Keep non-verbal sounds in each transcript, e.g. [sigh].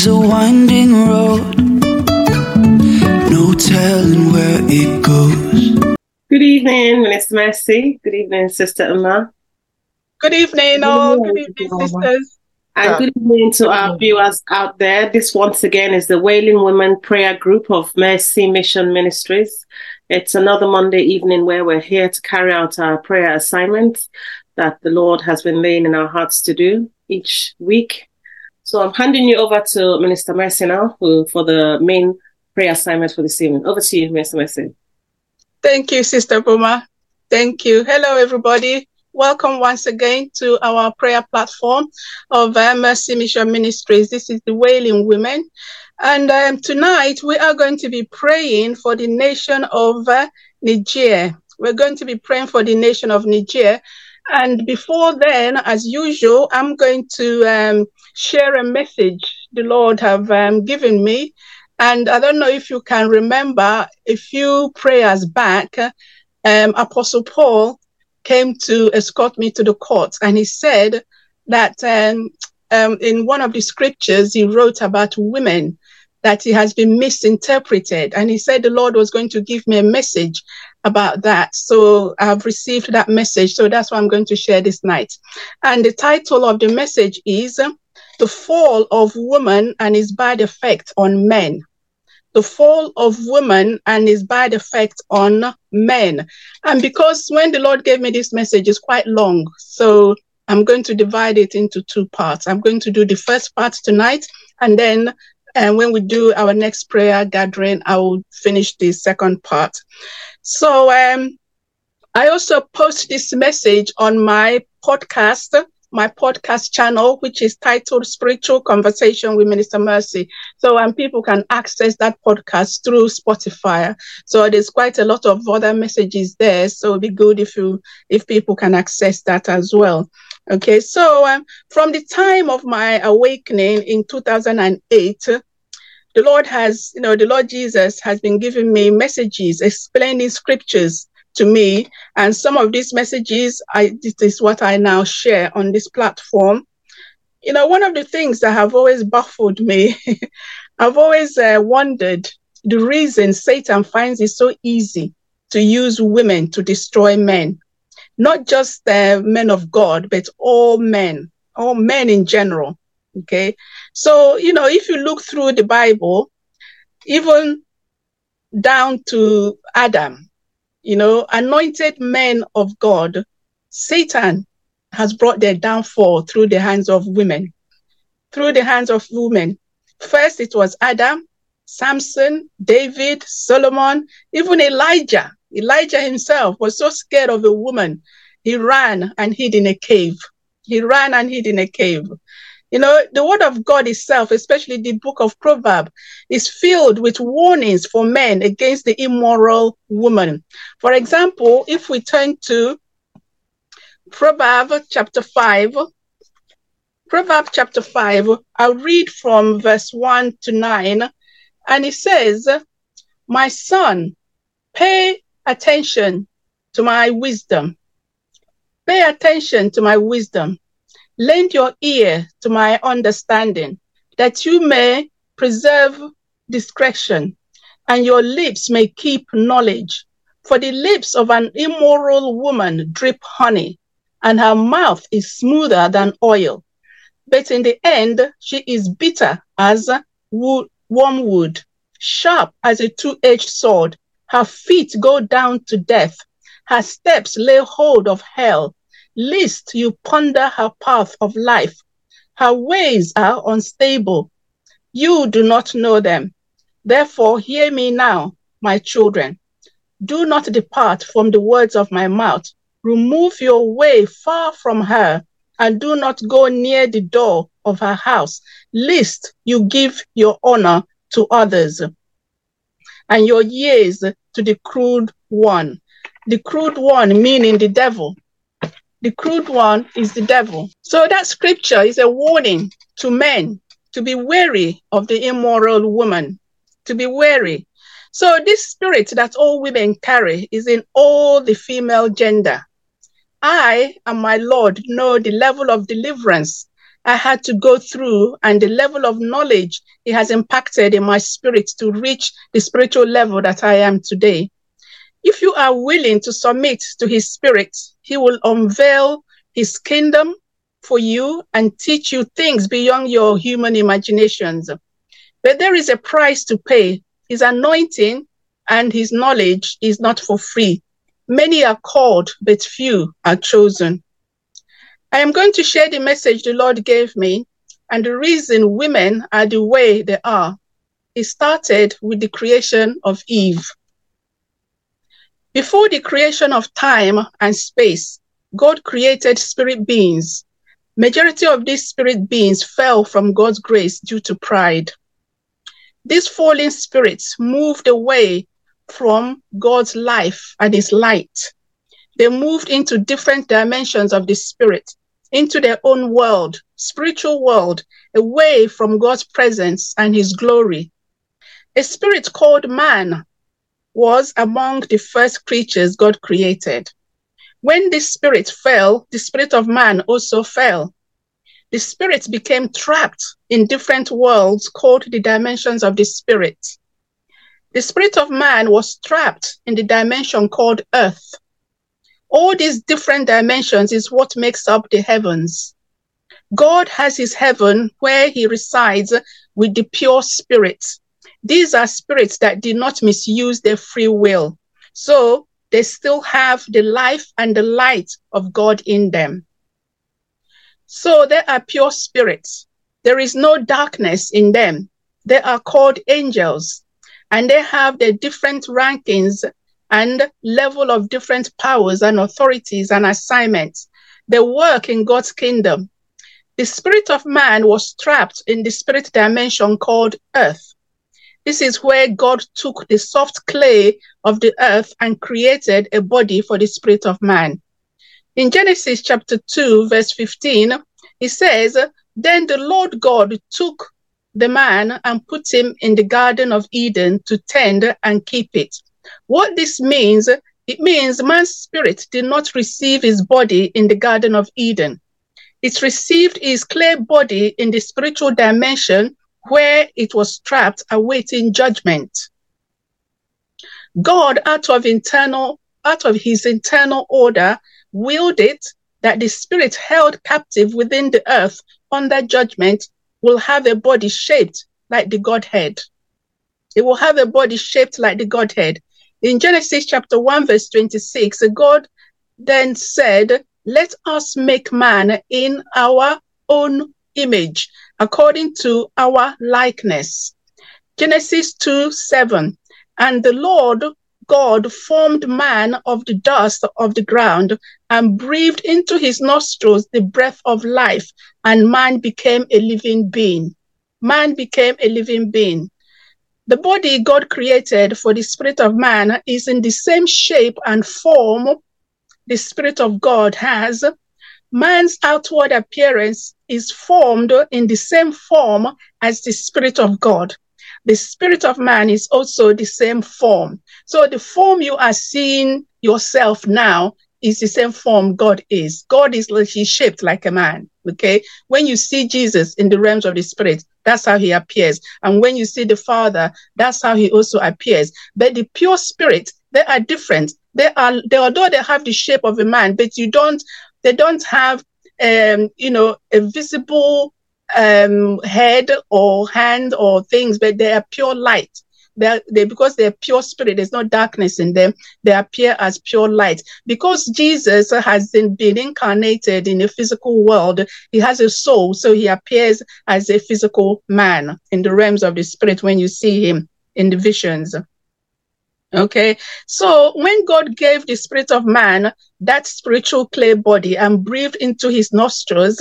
is a winding road, no telling where it goes. Good evening, Minister Mercy. Good evening, Sister Emma. Good evening, all. Good evening, sisters. And good evening to our viewers out there. This, once again, is the Wailing Women Prayer Group of Mercy Mission Ministries. It's another Monday evening where we're here to carry out our prayer assignment that the Lord has been laying in our hearts to do each week. So I'm handing you over to Minister Mercy now who, for the main prayer assignment for this evening. Over to you, Minister Mercy. Thank you, Sister Boma. Thank you. Hello, everybody. Welcome once again to our prayer platform of uh, Mercy Mission Ministries. This is the Wailing Women. And um, tonight we are going to be praying for the nation of uh, Niger. We're going to be praying for the nation of Niger. And before then, as usual, I'm going to um, share a message the Lord have um, given me. And I don't know if you can remember a few prayers back, um, Apostle Paul came to escort me to the court, and he said that um, um, in one of the scriptures he wrote about women that he has been misinterpreted, and he said the Lord was going to give me a message about that. So I've received that message. So that's what I'm going to share this night. And the title of the message is "The Fall of Woman and Its Bad Effect on Men." the fall of women and its bad effect on men. And because when the Lord gave me this message, it's quite long. So I'm going to divide it into two parts. I'm going to do the first part tonight, and then and when we do our next prayer gathering, I will finish the second part. So um, I also post this message on my podcast my podcast channel, which is titled Spiritual Conversation with Minister Mercy. So, and people can access that podcast through Spotify. So there's quite a lot of other messages there. So it'd be good if you, if people can access that as well. Okay. So um, from the time of my awakening in 2008, the Lord has, you know, the Lord Jesus has been giving me messages explaining scriptures to me. And some of these messages, I, this is what I now share on this platform. You know, one of the things that have always baffled me, [laughs] I've always uh, wondered the reason Satan finds it so easy to use women to destroy men, not just uh, men of God, but all men, all men in general. Okay. So, you know, if you look through the Bible, even down to Adam, you know, anointed men of God, Satan has brought their downfall through the hands of women. Through the hands of women. First, it was Adam, Samson, David, Solomon, even Elijah. Elijah himself was so scared of a woman, he ran and hid in a cave. He ran and hid in a cave. You know, the word of God itself, especially the book of Proverbs, is filled with warnings for men against the immoral woman. For example, if we turn to Proverbs chapter 5, Proverbs chapter 5, I'll read from verse 1 to 9, and it says, My son, pay attention to my wisdom. Pay attention to my wisdom Lend your ear to my understanding, that you may preserve discretion, and your lips may keep knowledge. For the lips of an immoral woman drip honey, and her mouth is smoother than oil. But in the end, she is bitter as wood, wormwood, sharp as a two edged sword. Her feet go down to death. Her steps lay hold of hell lest you ponder her path of life. Her ways are unstable. You do not know them. Therefore, hear me now, my children. Do not depart from the words of my mouth. Remove your way far from her, and do not go near the door of her house, lest you give your honor to others and your years to the crude one. The crude one meaning the devil, the crude one is the devil. So that scripture is a warning to men to be wary of the immoral woman, to be wary. So this spirit that all women carry is in all the female gender. I and my Lord know the level of deliverance I had to go through and the level of knowledge it has impacted in my spirit to reach the spiritual level that I am today. If you are willing to submit to his spirit, he will unveil his kingdom for you and teach you things beyond your human imaginations. But there is a price to pay. His anointing and his knowledge is not for free. Many are called, but few are chosen. I am going to share the message the Lord gave me and the reason women are the way they are. It started with the creation of Eve. Before the creation of time and space, God created spirit beings. Majority of these spirit beings fell from God's grace due to pride. These fallen spirits moved away from God's life and his light. They moved into different dimensions of the spirit, into their own world, spiritual world, away from God's presence and his glory. A spirit called man was among the first creatures God created. When this spirit fell, the spirit of man also fell. The spirit became trapped in different worlds called the dimensions of the spirit. The spirit of man was trapped in the dimension called earth. All these different dimensions is what makes up the heavens. God has his heaven where he resides with the pure spirits. These are spirits that did not misuse their free will. So they still have the life and the light of God in them. So they are pure spirits. There is no darkness in them. They are called angels and they have their different rankings and level of different powers and authorities and assignments. They work in God's kingdom. The spirit of man was trapped in the spirit dimension called earth. This is where God took the soft clay of the earth and created a body for the spirit of man. In Genesis chapter 2, verse 15, it says, Then the Lord God took the man and put him in the Garden of Eden to tend and keep it. What this means, it means man's spirit did not receive his body in the Garden of Eden. It received his clay body in the spiritual dimension where it was trapped awaiting judgment. God, out of internal, out of his internal order, willed it that the spirit held captive within the earth under judgment will have a body shaped like the Godhead. It will have a body shaped like the Godhead. In Genesis chapter 1, verse 26, God then said, Let us make man in our own image, according to our likeness. Genesis 2 7. And the Lord God formed man of the dust of the ground and breathed into his nostrils the breath of life, and man became a living being. Man became a living being. The body God created for the spirit of man is in the same shape and form the spirit of God has. Man's outward appearance is formed in the same form as the spirit of God. The spirit of man is also the same form. So the form you are seeing yourself now is the same form God is. God is he's shaped like a man. Okay. When you see Jesus in the realms of the spirit, that's how he appears. And when you see the Father, that's how he also appears. But the pure spirit, they are different. They are, they, although they have the shape of a man, but you don't, they don't have, um, you know, a visible um, head or hand or things, but they are pure light. They're, they because they're pure spirit, there's no darkness in them. They appear as pure light. Because Jesus has been, been incarnated in a physical world, he has a soul, so he appears as a physical man in the realms of the spirit when you see him in the visions. Okay, so when God gave the spirit of man that spiritual clay body and breathed into his nostrils,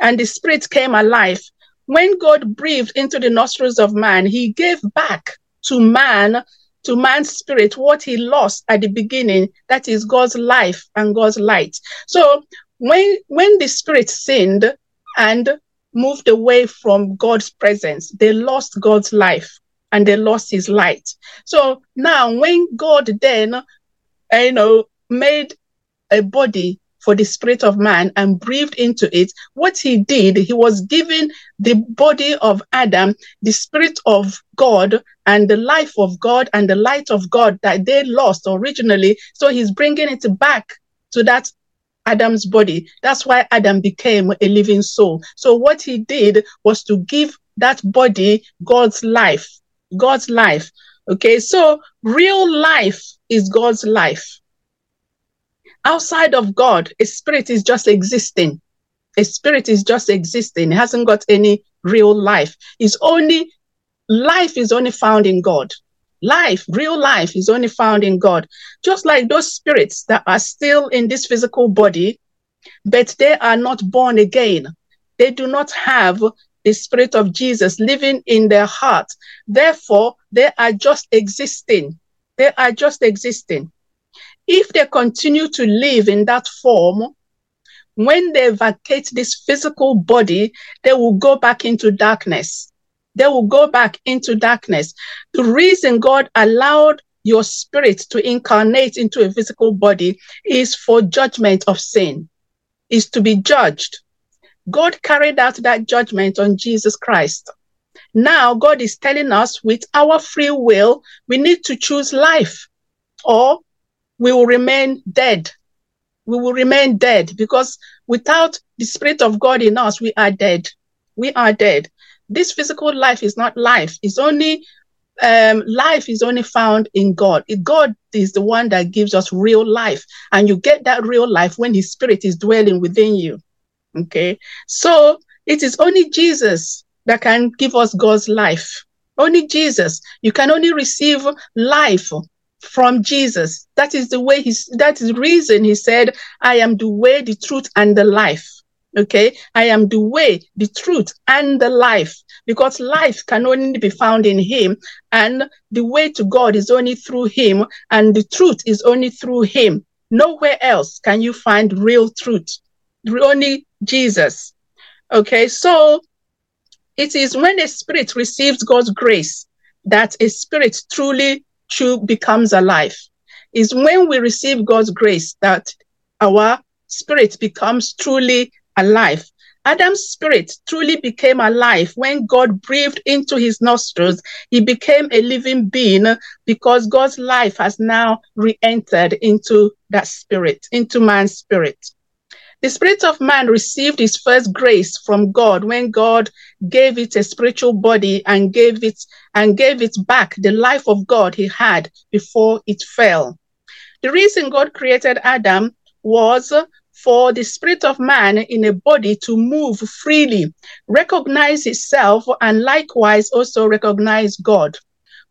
and the spirit came alive. When God breathed into the nostrils of man, he gave back to man, to man's spirit, what he lost at the beginning, that is God's life and God's light. So when when the spirit sinned and moved away from God's presence, they lost God's life and they lost his light. So now when God then uh, you know made a body for the spirit of man and breathed into it, what he did, he was giving the body of Adam the spirit of God and the life of God and the light of God that they lost originally. So he's bringing it back to that Adam's body. That's why Adam became a living soul. So what he did was to give that body God's life. God's life. Okay, so real life is God's life. Outside of God, a spirit is just existing. A spirit is just existing. It hasn't got any real life. It's only life is only found in God. Life, real life is only found in God. Just like those spirits that are still in this physical body, but they are not born again. They do not have the spirit of Jesus living in their heart. Therefore, they are just existing. They are just existing. If they continue to live in that form, when they vacate this physical body, they will go back into darkness. They will go back into darkness. The reason God allowed your spirit to incarnate into a physical body is for judgment of sin, is to be judged. God carried out that judgment on Jesus Christ. Now, God is telling us with our free will, we need to choose life or we will remain dead. We will remain dead because without the Spirit of God in us, we are dead. We are dead. This physical life is not life. It's only um, life is only found in God. God is the one that gives us real life, and you get that real life when His Spirit is dwelling within you. Okay, so it is only Jesus that can give us God's life. Only Jesus. You can only receive life from Jesus. That is the way he's, that is the reason he said, I am the way, the truth, and the life. Okay. I am the way, the truth, and the life because life can only be found in him and the way to God is only through him and the truth is only through him. Nowhere else can you find real truth. Only Jesus. Okay. So it is when a spirit receives God's grace that a spirit truly true becomes alive. Is when we receive God's grace that our spirit becomes truly alive. Adam's spirit truly became alive when God breathed into his nostrils. He became a living being because God's life has now re entered into that spirit, into man's spirit. The spirit of man received his first grace from God when God gave it a spiritual body and gave it and gave it back the life of God he had before it fell. The reason God created Adam was for the spirit of man in a body to move freely, recognize itself, and likewise also recognize God,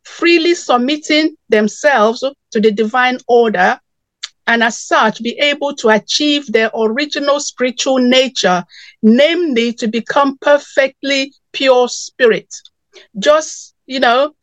freely submitting themselves to the divine order and as such be able to achieve their original spiritual nature, namely to become perfectly pure spirit. Just, you know,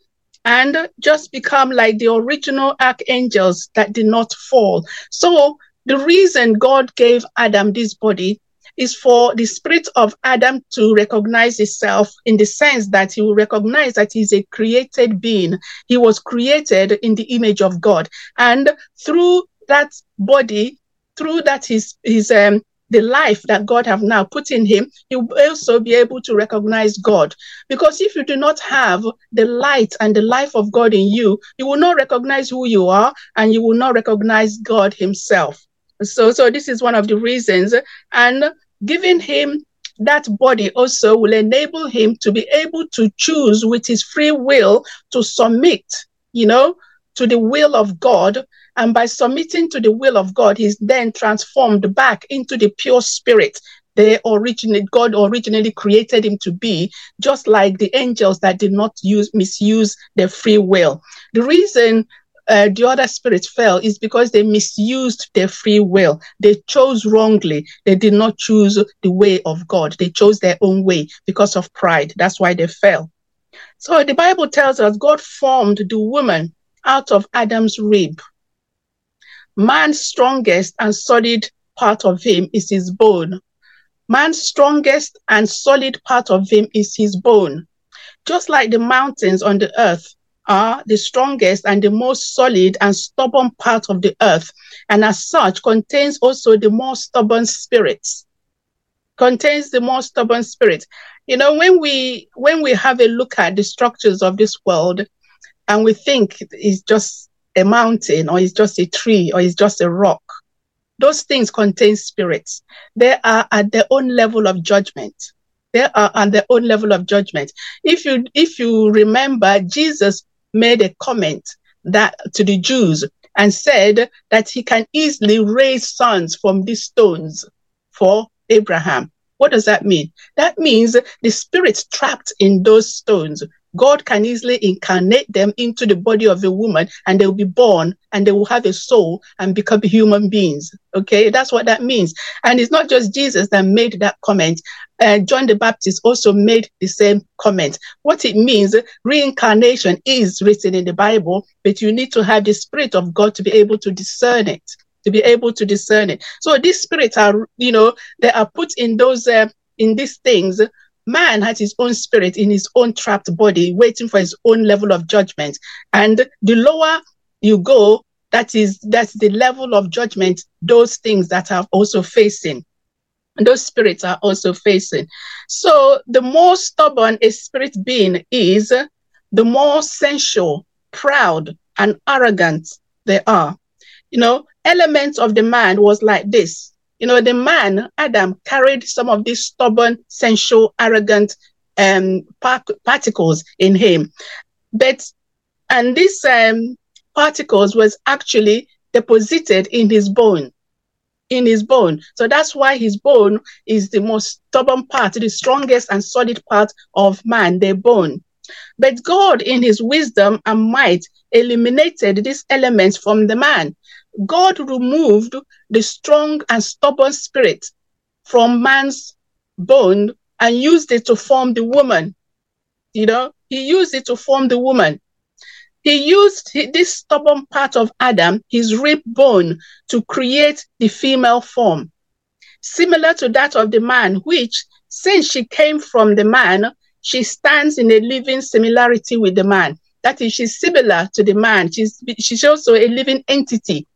and just become like the original archangels that did not fall. So the reason God gave Adam this body is for the spirit of Adam to recognize itself in the sense that he will recognize that he's a created being. He was created in the image of God. And through that body through that his his um the life that God have now put in him, he will also be able to recognize God. Because if you do not have the light and the life of God in you, you will not recognize who you are and you will not recognize God himself. So, so this is one of the reasons. And giving him that body also will enable him to be able to choose with his free will to submit, you know, to the will of God and by submitting to the will of God, he's then transformed back into the pure spirit they originally God originally created him to be, just like the angels that did not use misuse their free will. The reason uh, the other spirits fell is because they misused their free will. They chose wrongly. They did not choose the way of God. They chose their own way because of pride. That's why they fell. So the Bible tells us God formed the woman out of Adam's rib. Man's strongest and solid part of him is his bone. Man's strongest and solid part of him is his bone. Just like the mountains on the earth are the strongest and the most solid and stubborn part of the earth, and as such contains also the more stubborn spirits. Contains the more stubborn spirit. You know, when we when we have a look at the structures of this world, and we think it's just a mountain, or it's just a tree, or it's just a rock, those things contain spirits. They are at their own level of judgment. They are at their own level of judgment. If you if you remember, Jesus made a comment that to the Jews and said that he can easily raise sons from these stones for Abraham. What does that mean? That means the spirits trapped in those stones God can easily incarnate them into the body of a woman and they will be born and they will have a soul and become human beings. Okay, that's what that means. And it's not just Jesus that made that comment. Uh, John the Baptist also made the same comment. What it means, reincarnation is written in the Bible, but you need to have the Spirit of God to be able to discern it to be able to discern it. So these spirits are, you know, they are put in those uh, in these things man has his own spirit in his own trapped body, waiting for his own level of judgment. And the lower you go, that is that's the level of judgment those things that are also facing. Those spirits are also facing. So the more stubborn a spirit being is, the more sensual, proud, and arrogant they are. You know, elements of the man was like this you know, the man, Adam, carried some of these stubborn, sensual, arrogant um, particles in him. But, and these um, particles was actually deposited in his bone in his bone. So that's why his bone is the most stubborn part, the strongest and solid part of man, the bone. But God, in his wisdom and might, eliminated these elements from the man. God removed the strong and stubborn spirit from man's bone and used it to form the woman. You know, he used it to form the woman. He used this stubborn part of Adam, his rib bone, to create the female form, similar to that of the man, which, since she came from the man, she stands in a living similarity with the man. That is, she's similar to the man. She's, she's also a living entity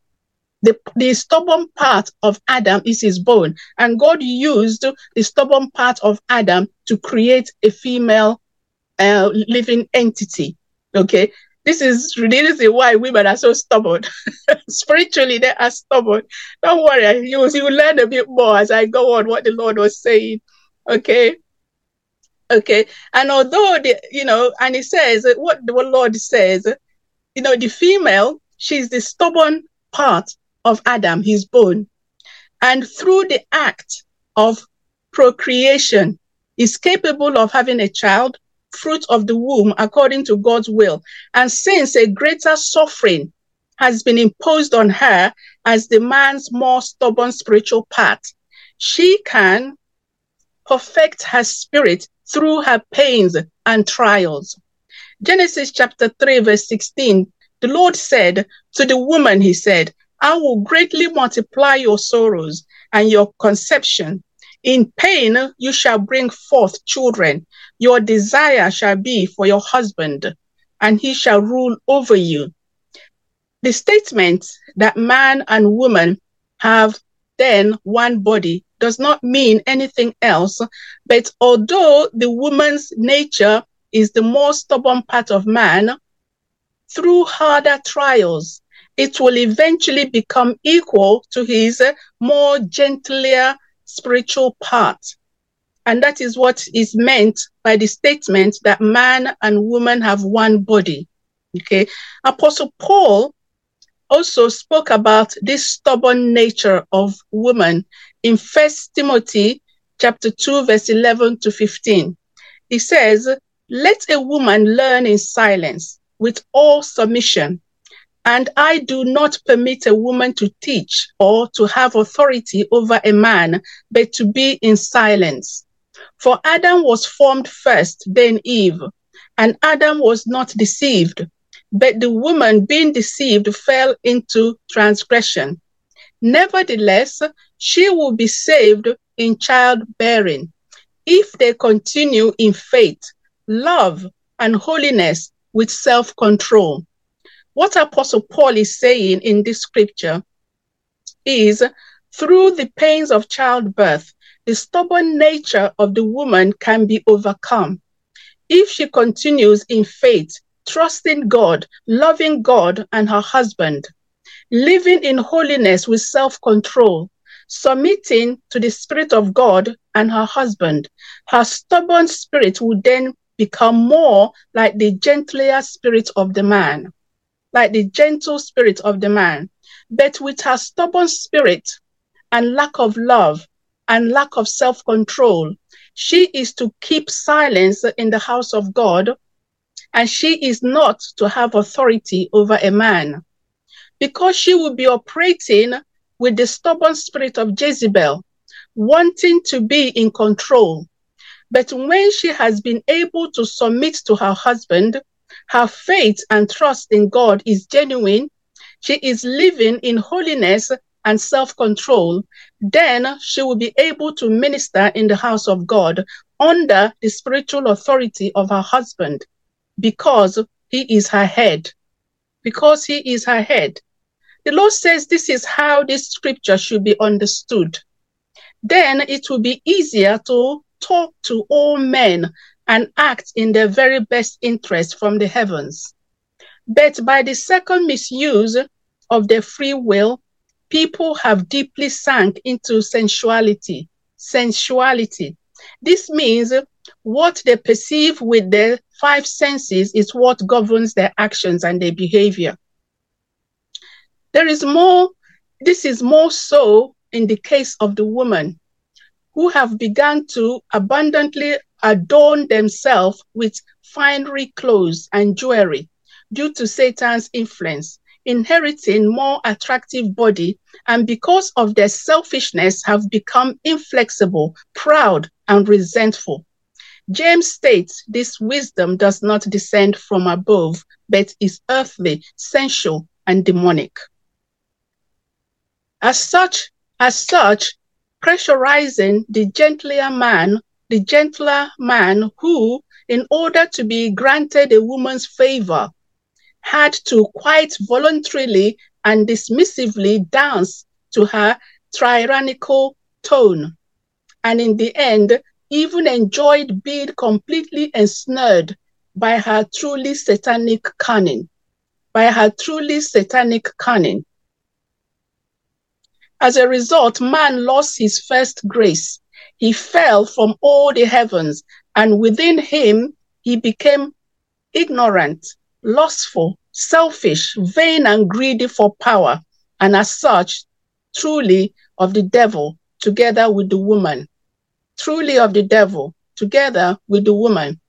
the, the stubborn part of Adam is his bone. And God used the stubborn part of Adam to create a female uh, living entity. Okay. This is really why women are so stubborn. [laughs] Spiritually, they are stubborn. Don't worry, you, you will learn a bit more as I go on what the Lord was saying. Okay. Okay. And although, the, you know, and he says, what the Lord says, you know, the female, she's the stubborn part of Adam, his bone, and through the act of procreation is capable of having a child, fruit of the womb, according to God's will. And since a greater suffering has been imposed on her as the man's more stubborn spiritual part, she can perfect her spirit through her pains and trials. Genesis chapter 3, verse 16, the Lord said to the woman, He said, I will greatly multiply your sorrows and your conception. In pain, you shall bring forth children. Your desire shall be for your husband, and he shall rule over you. The statement that man and woman have then one body does not mean anything else. But although the woman's nature is the more stubborn part of man, through harder trials, it will eventually become equal to his more gentler spiritual part. And that is what is meant by the statement that man and woman have one body. Okay. Apostle Paul also spoke about this stubborn nature of woman in First Timothy chapter 2, verse 11 to 15. He says, Let a woman learn in silence with all submission and I do not permit a woman to teach or to have authority over a man, but to be in silence. For Adam was formed first, then Eve, and Adam was not deceived, but the woman being deceived fell into transgression. Nevertheless, she will be saved in childbearing if they continue in faith, love, and holiness with self control. What Apostle Paul is saying in this scripture is through the pains of childbirth, the stubborn nature of the woman can be overcome. If she continues in faith, trusting God, loving God and her husband, living in holiness with self control, submitting to the Spirit of God and her husband, her stubborn spirit will then become more like the gentler spirit of the man, like the gentle spirit of the man. But with her stubborn spirit and lack of love and lack of self control, she is to keep silence in the house of God, and she is not to have authority over a man. Because she will be operating with the stubborn spirit of Jezebel, wanting to be in control. But when she has been able to submit to her husband, her faith and trust in God is genuine, she is living in holiness and self control, then she will be able to minister in the house of God under the spiritual authority of her husband because he is her head. Because he is her head. The Lord says this is how this scripture should be understood. Then it will be easier to talk to all men and act in their very best interest from the heavens. But by the second misuse of their free will, people have deeply sunk into sensuality. Sensuality. This means what they perceive with their five senses is what governs their actions and their behavior. There is more, this is more so in the case of the woman who have begun to abundantly adorn themselves with finery clothes and jewelry due to Satan's influence, inheriting more attractive body, and because of their selfishness have become inflexible, proud, and resentful. James states this wisdom does not descend from above, but is earthly, sensual, and demonic. As such, as such, pressurizing the gentler man, the gentler man who, in order to be granted a woman's favor, had to quite voluntarily and dismissively dance to her tyrannical tone, and in the end, even enjoyed being completely ensnared by her truly satanic cunning, by her truly satanic cunning. As a result, man lost his first grace. He fell from all the heavens, and within him, he became ignorant, lustful, selfish, vain, and greedy for power, and as such, truly of the devil, together with the woman. Truly of the devil, together with the woman.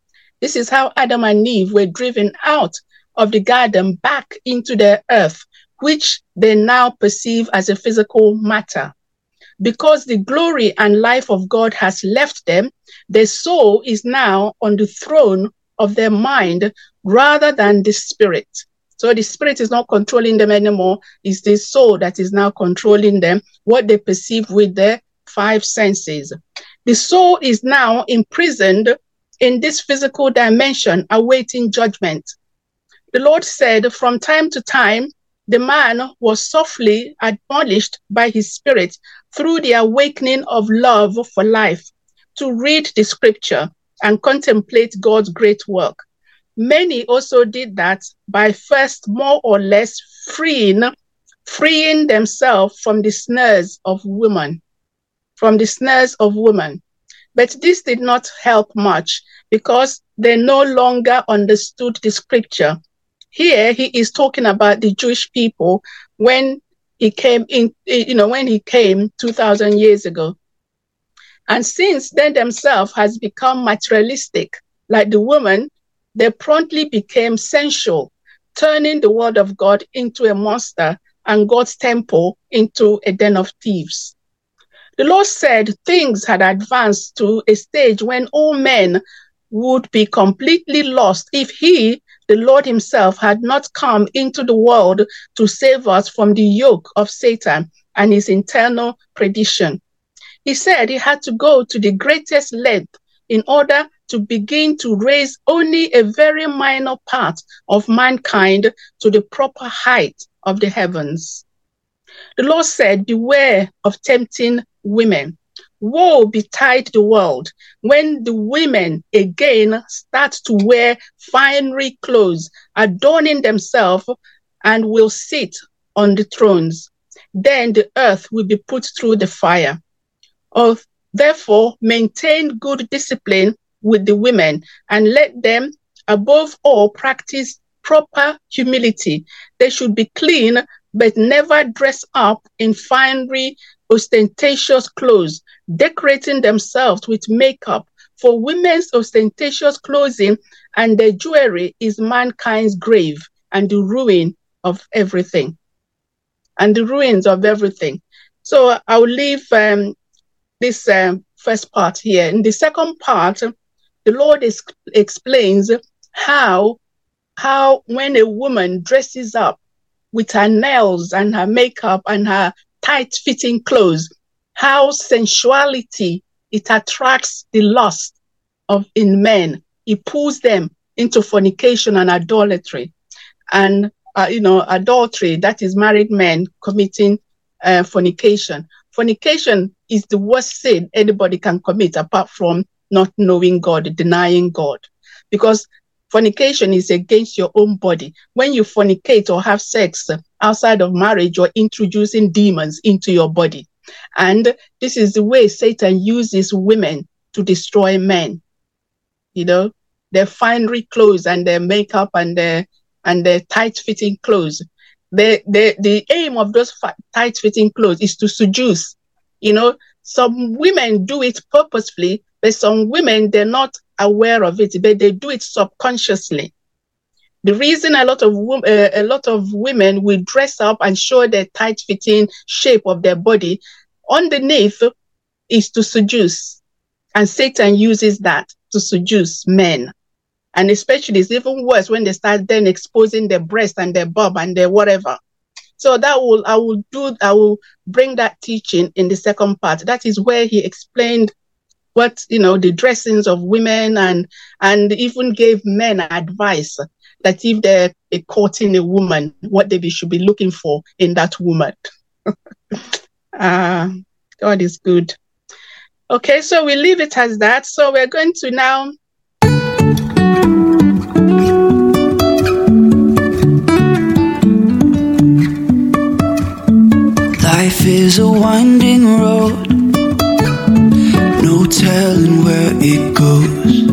This is how Adam and Eve were driven out of the garden back into the earth which they now perceive as a physical matter. Because the glory and life of God has left them, their soul is now on the throne of their mind rather than the spirit. So the spirit is not controlling them anymore. It's the soul that is now controlling them, what they perceive with their five senses. The soul is now imprisoned in this physical dimension, awaiting judgment. The Lord said, From time to time, the man was softly admonished by his spirit through the awakening of love for life to read the scripture and contemplate God's great work. Many also did that by first more or less freeing, freeing themselves from the snares of women, from the snares of women. But this did not help much because they no longer understood the scripture here he is talking about the Jewish people when he came in, you know, when he came 2000 years ago. And since then themselves has become materialistic, like the woman, they promptly became sensual, turning the word of God into a monster and God's temple into a den of thieves. The Lord said things had advanced to a stage when all men would be completely lost if he the Lord Himself had not come into the world to save us from the yoke of Satan and his internal perdition. He said he had to go to the greatest length in order to begin to raise only a very minor part of mankind to the proper height of the heavens. The Lord said, Beware of tempting women. Woe betide the world when the women again start to wear finery clothes, adorning themselves, and will sit on the thrones. Then the earth will be put through the fire. Therefore, maintain good discipline with the women and let them, above all, practice proper humility. They should be clean, but never dress up in finery, ostentatious clothes, decorating themselves with makeup. For women's ostentatious clothing and their jewelry is mankind's grave and the ruin of everything. And the ruins of everything. So I'll leave um, this um, first part here. In the second part, the Lord is, explains how how when a woman dresses up with her nails and her makeup and her tight fitting clothes, how sensuality it attracts the lust of in men. It pulls them into fornication and idolatry. And uh, you know, adultery, that is married men committing uh, fornication. Fornication is the worst sin anybody can commit apart from not knowing God, denying God. Because fornication is against your own body. When you fornicate or have sex outside of marriage, you're introducing demons into your body. And this is the way Satan uses women to destroy men. You know, their finery clothes and their makeup and their and their tight fitting clothes. The, the, the aim of those tight fitting clothes is to seduce. You know, some women do it purposefully but some women, they're not aware of it, but they do it subconsciously. The reason a lot of uh, a lot of women will dress up and show their tight-fitting shape of their body underneath is to seduce, and Satan uses that to seduce men. And especially, it's even worse when they start then exposing their breast and their bum and their whatever. So that will I will do I will bring that teaching in the second part. That is where he explained what you know the dressings of women and and even gave men advice that if they're courting a woman, what they should be looking for in that woman. uh, [laughs] God is good. Okay, so we leave it as that. So we're going to now. Life is a winding road, no telling where it goes.